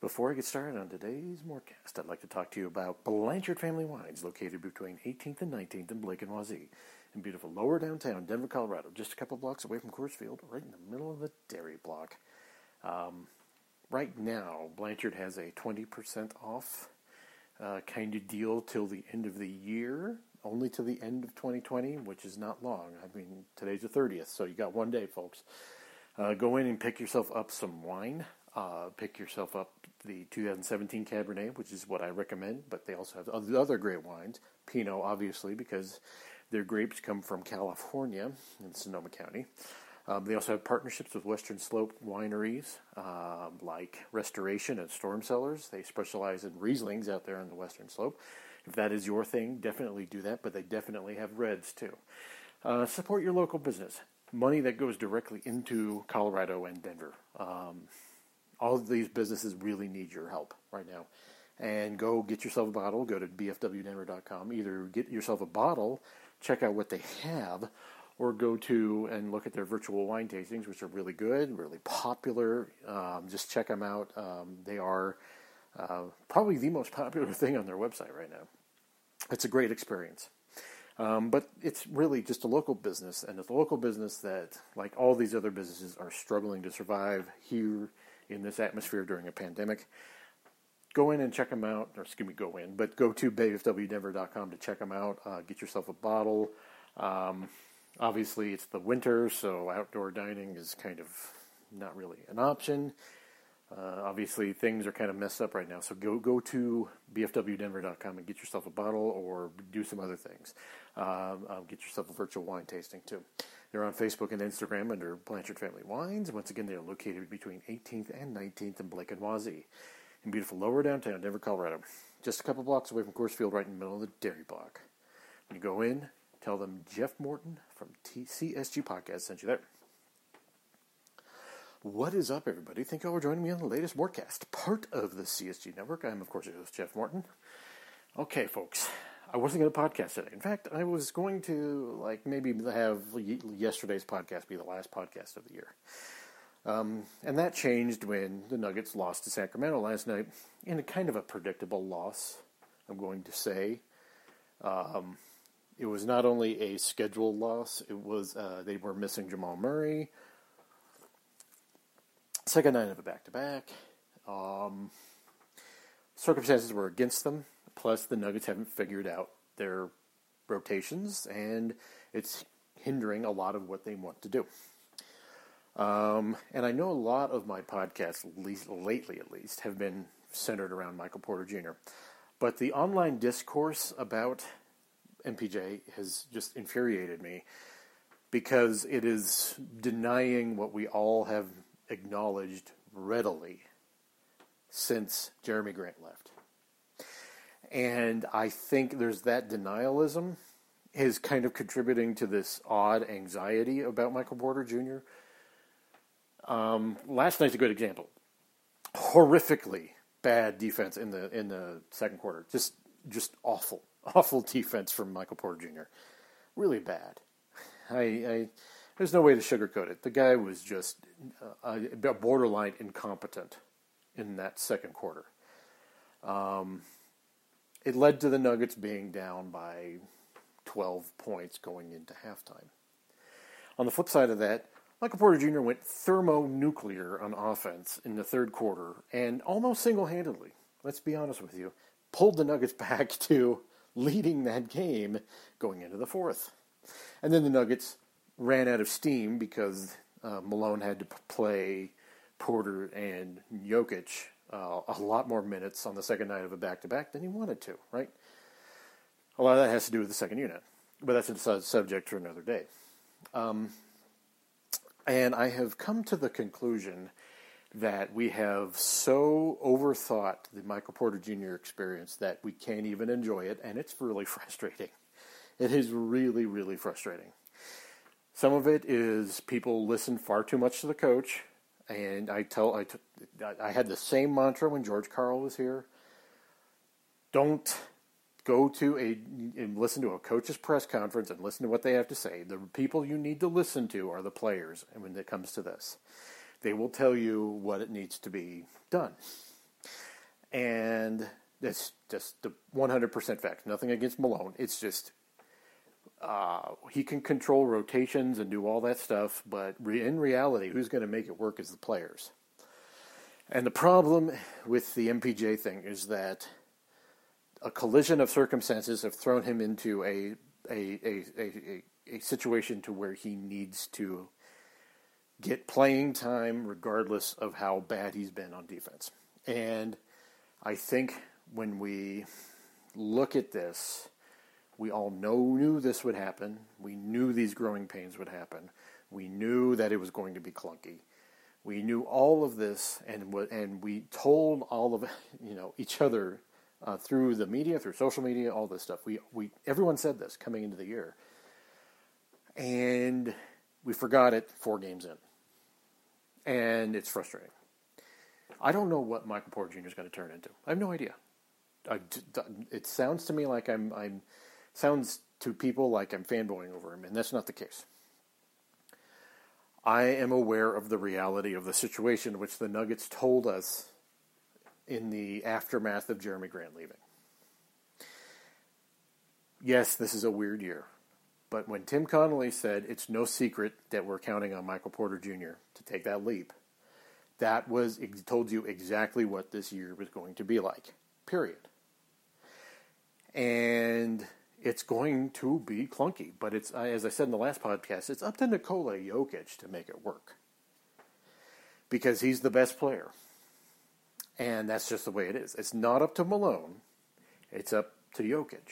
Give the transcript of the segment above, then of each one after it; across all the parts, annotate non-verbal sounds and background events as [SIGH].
Before I get started on today's Morecast, I'd like to talk to you about Blanchard Family Wines, located between 18th and 19th in Blake and Wazee, in beautiful lower downtown Denver, Colorado, just a couple blocks away from Coors Field, right in the middle of the dairy block. Um, right now, Blanchard has a 20% off uh, kind of deal till the end of the year, only to the end of 2020, which is not long. I mean, today's the 30th, so you got one day, folks. Uh, go in and pick yourself up some wine. Uh, pick yourself up the 2017 Cabernet, which is what I recommend, but they also have other great wines. Pinot, obviously, because their grapes come from California in Sonoma County. Um, they also have partnerships with Western Slope wineries um, like Restoration and Storm Cellars. They specialize in Rieslings out there on the Western Slope. If that is your thing, definitely do that, but they definitely have reds too. Uh, support your local business. Money that goes directly into Colorado and Denver. Um, all of these businesses really need your help right now. And go get yourself a bottle. Go to bfwdenver.com. Either get yourself a bottle, check out what they have, or go to and look at their virtual wine tastings, which are really good, really popular. Um, just check them out. Um, they are uh, probably the most popular [LAUGHS] thing on their website right now. It's a great experience. Um, but it's really just a local business, and it's a local business that, like all these other businesses, are struggling to survive here in this atmosphere during a pandemic. Go in and check them out, or excuse me, go in, but go to bfwdenver.com to check them out. Uh, get yourself a bottle. Um, obviously, it's the winter, so outdoor dining is kind of not really an option. Uh, obviously, things are kind of messed up right now, so go go to bfwdenver.com and get yourself a bottle or do some other things. Um, get yourself a virtual wine tasting too. They're on Facebook and Instagram under Blanchard Family Wines. Once again, they are located between 18th and 19th in Blake and Wazee, in beautiful lower downtown Denver, Colorado. Just a couple blocks away from Coors Field, right in the middle of the dairy block. When you go in, tell them Jeff Morton from TCSG Podcast sent you there. What is up, everybody? Thank you all for joining me on the latest Morecast, part of the CSG Network. I'm, of course, your host, Jeff Morton. Okay, folks, I wasn't going to podcast today. In fact, I was going to like maybe have yesterday's podcast be the last podcast of the year. Um, and that changed when the Nuggets lost to Sacramento last night in a kind of a predictable loss, I'm going to say. Um, it was not only a scheduled loss, it was uh, they were missing Jamal Murray. Second night of a back to back. Circumstances were against them. Plus, the Nuggets haven't figured out their rotations, and it's hindering a lot of what they want to do. Um, and I know a lot of my podcasts, least, lately at least, have been centered around Michael Porter Jr. But the online discourse about MPJ has just infuriated me because it is denying what we all have acknowledged readily since Jerami Grant left. And I think there's that denialism is kind of contributing to this odd anxiety about Michael Porter Jr. Um, last night's a good example. Horrifically bad defense in the in the second quarter. Just just awful, [LAUGHS] awful defense from Michael Porter Jr. Really bad. I, I there's no way to sugarcoat it. The guy was just uh, borderline incompetent in that second quarter. Um, it led to the Nuggets being down by 12 points going into halftime. On the flip side of that, Michael Porter Jr. went thermonuclear on offense in the third quarter and almost single handedly, let's be honest with you, pulled the Nuggets [LAUGHS] back to leading that game going into the fourth. And then the Nuggets ran out of steam because uh, Malone had to play Porter and Jokic uh, a lot more minutes on the second night of a back to back than he wanted to, right? A lot of that has to do with the second unit, but that's a subject for another day. Um, and I have come to the conclusion that we have so overthought the Michael Porter Jr. experience that we can't even enjoy it, and it's really [LAUGHS] frustrating. It is really, really frustrating. Some of it is people listen far too much to the coach and I tell I, t- I had the same mantra when George Karl was here. Don't go to a and listen to a coach's press conference and listen to what they have to say. The people you need to listen to are the players. And when it comes to this, they will tell you what it needs to be done. And that's just the 100% fact. Nothing against Malone. It's just uh, he can control rotations and do all that stuff, but re- in reality, who's going to make it work is the players. And the problem with the MPJ thing is that a collision of circumstances have thrown him into a a, a, a, a, situation to where he needs to get playing time regardless of how bad he's been on defense. And I think when we look at this, we all know knew this would happen. We knew these growing pains would happen. We knew that it was going to be clunky. We knew all of this, and and we told all of [LAUGHS] you know each other uh, through the media, through social media, all this stuff. We we everyone said this coming into the year, and we forgot it four games in, and it's frustrating. I don't know what Michael Porter Jr. is going to turn into. I have no idea. I, it sounds to me like I'm, I'm sounds to people like I'm fanboying over him, and that's not the case. I am aware of the reality of the situation, which the Nuggets told us in the aftermath of Jerami Grant leaving. Yes, this is a weird year, but when Tim Connolly said it's no secret that we're counting on Michael Porter Jr. to take that leap, that was told you exactly what this year was going to be like. Period. And it's going to be clunky, but it's as I said in the last podcast, it's up to Nikola Jokic to make it work because he's the best player, and that's just the way it is. It's not up to Malone; it's up to Jokic.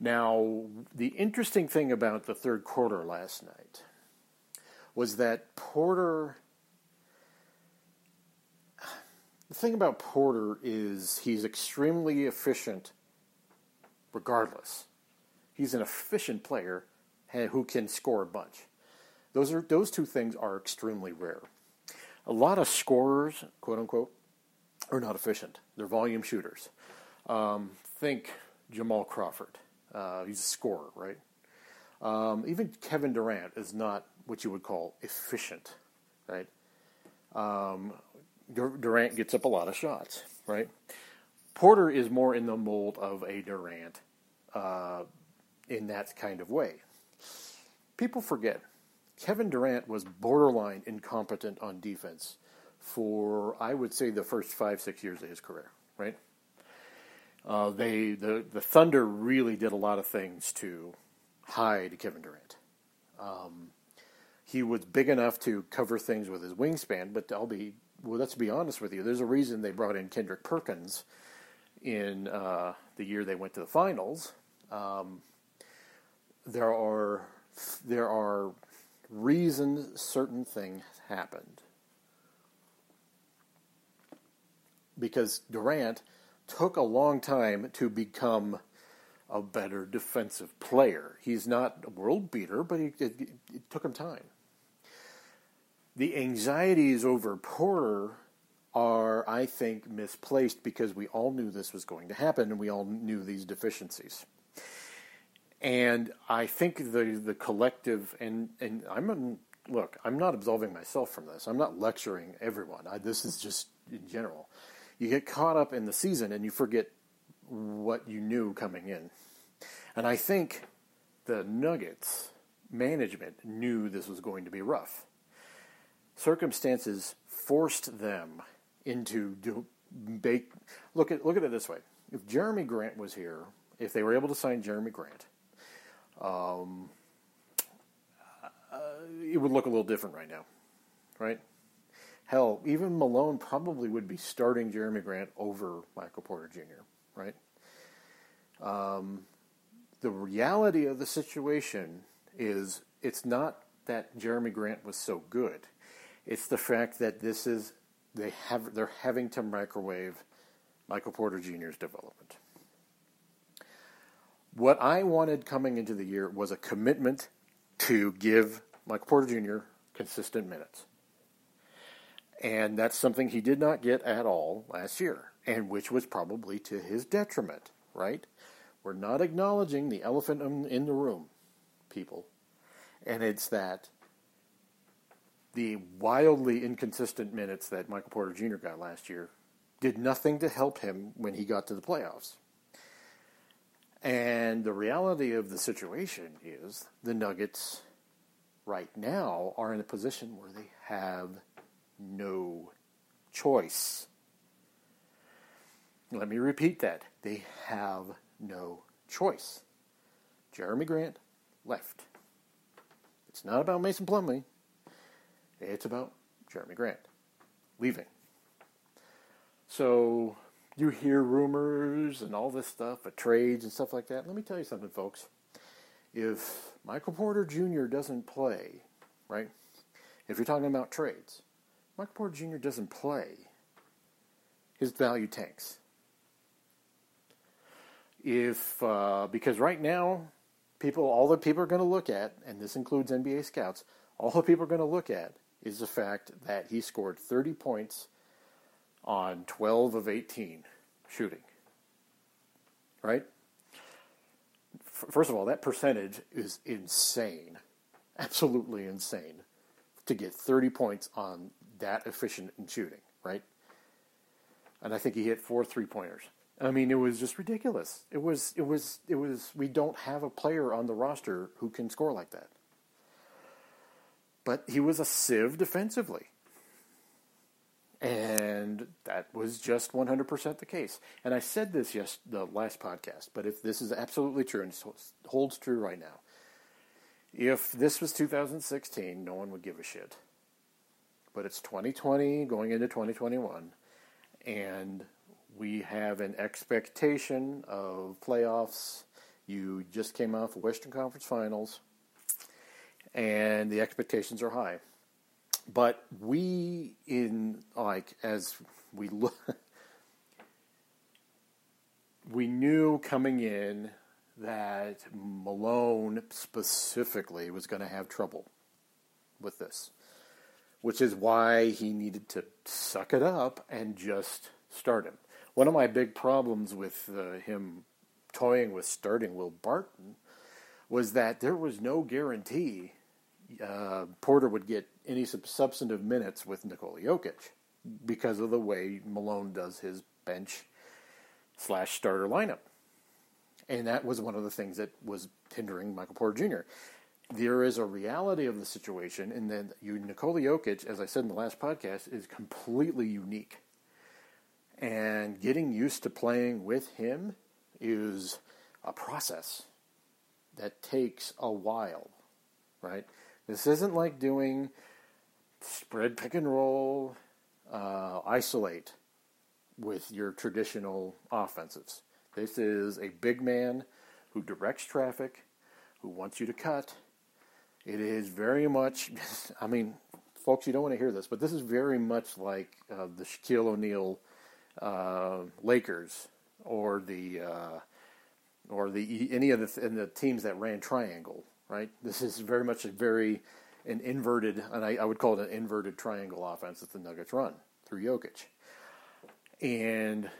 Now, the interesting thing about the third quarter last night was that Porter the thing about Porter is he's extremely efficient regardless. He's an efficient player who can score a bunch. Those are those two things are extremely rare. A lot of scorers, quote unquote, are not efficient. They're volume shooters. Um, think Jamal Crawford. Uh, he's a scorer, right? Um, even Kevin Durant is not what you would call efficient, right? Um, Durant gets up a lot of shots, right? Porter is more in the mold of a Durant uh, in that kind of way. People forget Kevin Durant was borderline incompetent on defense for, I would say, the first five, six years of his career, right? Uh, they the, the Thunder really did a lot of things to hide Kevin Durant. Um, he was big enough to cover things with his wingspan, but I'll be well, let's be honest with you. There's a reason they brought in Kendrick Perkins in uh, the year they went to the finals. Um, there are there are reasons certain things happened because Durant took a long time to become a better defensive player. He's not a world beater, but it, it took him time the anxieties over Porter are, I think, misplaced because we all knew this was going to happen and we all knew these deficiencies. And I think the the collective and and I'm look, I'm not absolving myself from this. I'm not lecturing everyone. I, this is just in general. You get caught up in the season and you forget what you knew coming in. And I think the Nuggets management knew this was going to be rough circumstances forced them into do, bake. Look at look at it this way: if Jerami Grant was here, if they were able to sign Jerami Grant, um, uh, it would look a little different right now, right? Hell, even Malone probably would be starting Jerami Grant over Michael Porter Jr. Right? Um, the reality of the situation is it's not that Jerami Grant was so good. It's the fact that this is they have they're having to microwave Michael Porter Jr.'s development. What I wanted coming into the year was a commitment to give Michael Porter Jr. consistent minutes. And that's something he did not get at all last year, and which was probably to his detriment, right? We're not acknowledging the elephant in the room, people. And it's that the wildly inconsistent minutes that Michael Porter Jr. got last year did nothing to help him when he got to the playoffs. And the reality of the situation is the Nuggets right now are in a position where they have no choice. Let me repeat that. They have no choice. Jerami Grant left. It's not about Mason Plumlee. It's about Jerami Grant leaving. So you hear rumors and all this stuff, of trades and stuff like that. Let me tell you something, folks. If Michael Porter Jr. doesn't play, right? If you're talking about trades, Michael Porter Jr. doesn't play, his value tanks. If uh, because right now, people, all the people are going to look at, and this includes NBA scouts, all the people are going to look at is the fact that he scored 30 points on 12 of 18 shooting. Right? First of all, that percentage is insane. Absolutely insane to get 30 points on that efficient in shooting, right? And I think he hit four three pointers. I mean, it was just ridiculous. It was, it was, it was. We don't have a player on the roster who can score like that. But he was a sieve defensively. And that was just 100% the case. And I said this yes the last podcast, but if this is absolutely true and holds true right now, if this was 2016, no one would give a shit. But it's 2020 going into 2021, and we have an expectation of playoffs. You just came off the Western Conference Finals, and the expectations are high. But we, in like, as we look, we knew coming in that Malone specifically was going to have trouble with this, which is why he needed to suck it up and just start him. One of my big problems with uh, him toying with starting Will Barton was that there was no guarantee uh, Porter would get any substantive minutes with Nikola Jokic because of the way Malone does his bench slash starter lineup. And that was one of the things that was hindering Michael Porter Jr. There is a reality of the situation in that you, Nikola Jokic, as I said in the last podcast, is completely unique. And getting used to playing with him is a process that takes a while, right? This isn't like doing spread pick and roll, uh, isolate with your traditional offensives. This is a big man who directs traffic, who wants you to cut. It is very much, [LAUGHS] I mean, folks, you don't want to hear this, but this is very much like uh, the Shaquille O'Neal uh, Lakers or the uh, or the any of the, the teams that ran triangle. Right. This is very much a very an inverted, and I, I would call it an inverted triangle offense that the Nuggets run through Jokic, and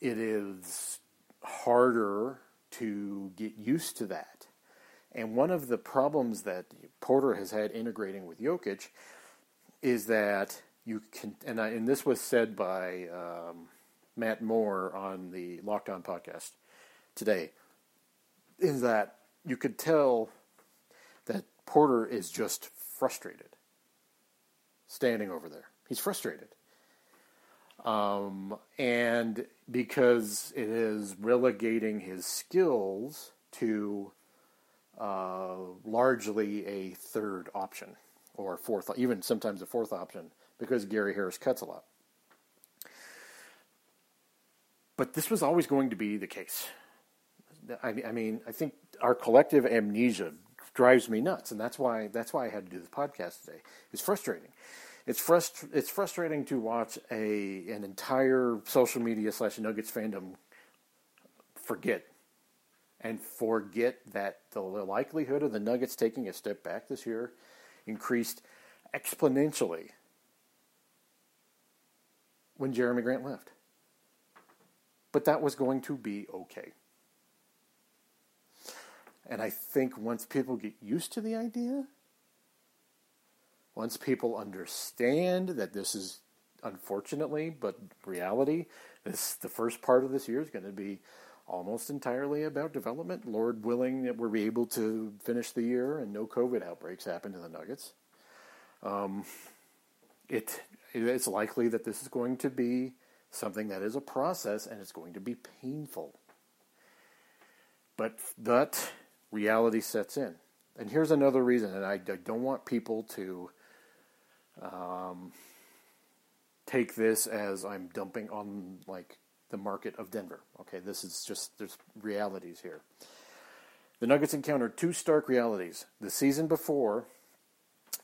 it is harder to get used to that. And one of the problems that Porter has had integrating with Jokic is that you can, and, I, and this was said by um, Matt Moore on the Lockdown podcast today, is that you could tell that Porter is just frustrated standing over there. He's frustrated. Um, and because it is relegating his skills to uh, largely a third option or fourth, even sometimes a fourth option because Gary Harris cuts a lot. But this was always going to be the case. I, I mean, I think our collective amnesia drives me nuts, and that's why that's why I had to do this podcast today. It's frustrating. It's frust- It's frustrating to watch a an entire social media slash Nuggets fandom forget and forget that the likelihood of the Nuggets taking a step back this year increased exponentially when Jerami Grant left. But that was going to be okay. And I think once people get used to the idea, once people understand that this is unfortunately, but reality, this the first part of this year is going to be almost entirely about development. Lord willing that we're able to finish the year and no COVID outbreaks happen to the Nuggets. Um, it it's likely that this is going to be something that is a process and it's going to be painful. But that reality sets in. And here's another reason, and I, I don't want people to um, take this as I'm dumping on like the market of Denver. Okay, this is just there's realities here. The Nuggets encountered two stark realities. The season before,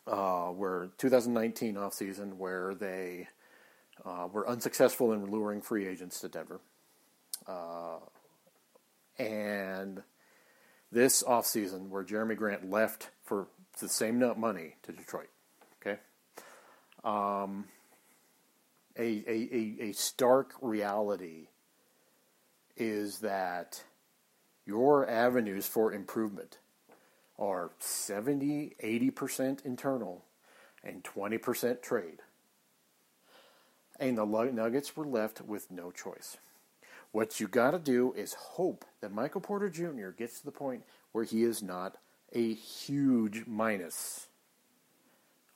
uh, where 2019 offseason, where they uh, were unsuccessful in luring free agents to Denver. Uh, and this offseason, where Jerami Grant left for the same money to Detroit. Okay? Um, a, a, a, a stark reality is that your avenues for improvement are 70, 80% internal and 20% trade. And the Nuggets were left with no choice. What you got to do is hope that Michael Porter Jr. gets to the point where he is not a huge minus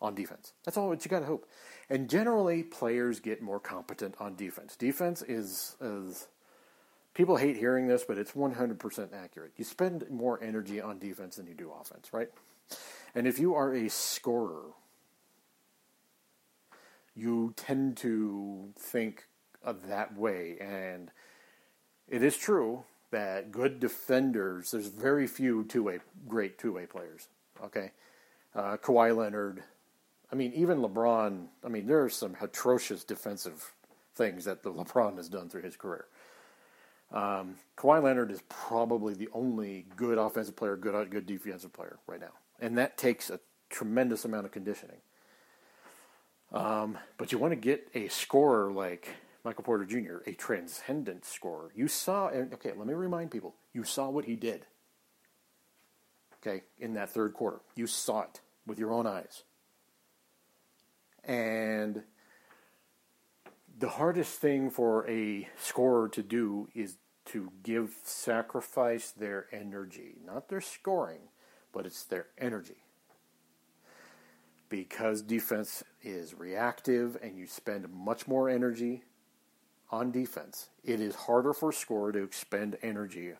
on defense. That's all what you got to hope. And generally, players get more competent on defense. Defense is, is people hate hearing this, but it's 100% accurate. You spend more energy on defense than you do offense, right? And if you are a scorer, you tend to think that way. And it is true that good defenders, there's very few two-way, great two-way players. Okay, uh, Kawhi Leonard, I mean, even LeBron. I mean, there are some atrocious defensive things that the LeBron has done through his career. Um, Kawhi Leonard is probably the only good offensive player, good good defensive player right now, and that takes a tremendous amount of conditioning. Um, but you want to get a scorer like Michael Porter Jr., a transcendent scorer. You saw, okay, let me remind people, you saw what he did. Okay, in that third quarter, you saw it with your own eyes. And the hardest thing for a scorer to do is to give sacrifice their energy, not their scoring, but it's their energy. Because defense is reactive and you spend much more energy on defense, it is harder for a scorer to expend energy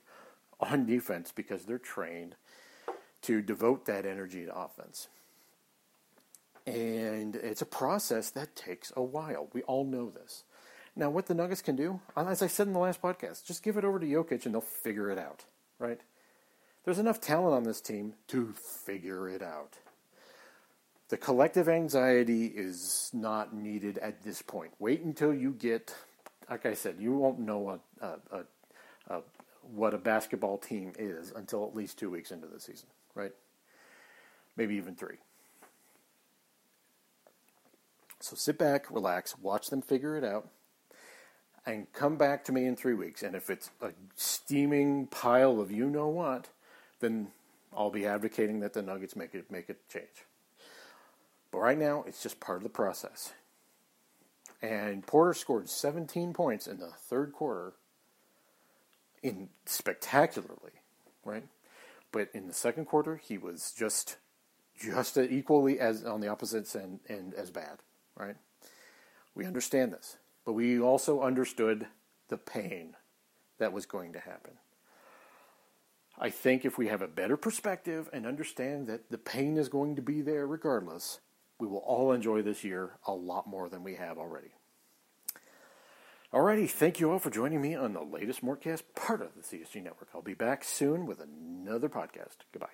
on defense because they're trained to devote that energy to offense. And it's a process that takes a while. We all know this. Now, what the Nuggets can do, uh, as I said in the last podcast, just give it over to Jokic and they'll figure it out, right? There's enough talent on this team to figure it out. The collective anxiety is not needed at this point. Wait until you get, like I said, you won't know a, a, a, a what a basketball team is until at least two weeks into the season, right? Maybe even three. So sit back, relax, watch them figure it out, and come back to me in three weeks. And if it's a steaming pile of you know what, then I'll be advocating that the Nuggets make it make a change. But right now, it's just part of the process. And Porter scored 17 points in the third quarter, in spectacularly, right? But in the second quarter, he was just just equally as on the opposite end, end as bad right? We understand this, but we also understood the pain that was going to happen. I think if we have a better perspective and understand that the pain is going to be there regardless, we will all enjoy this year a lot more than we have already. Alrighty, thank you all for joining me on the latest Mortcast, part of the CSG Network. I'll be back soon with another podcast. Goodbye.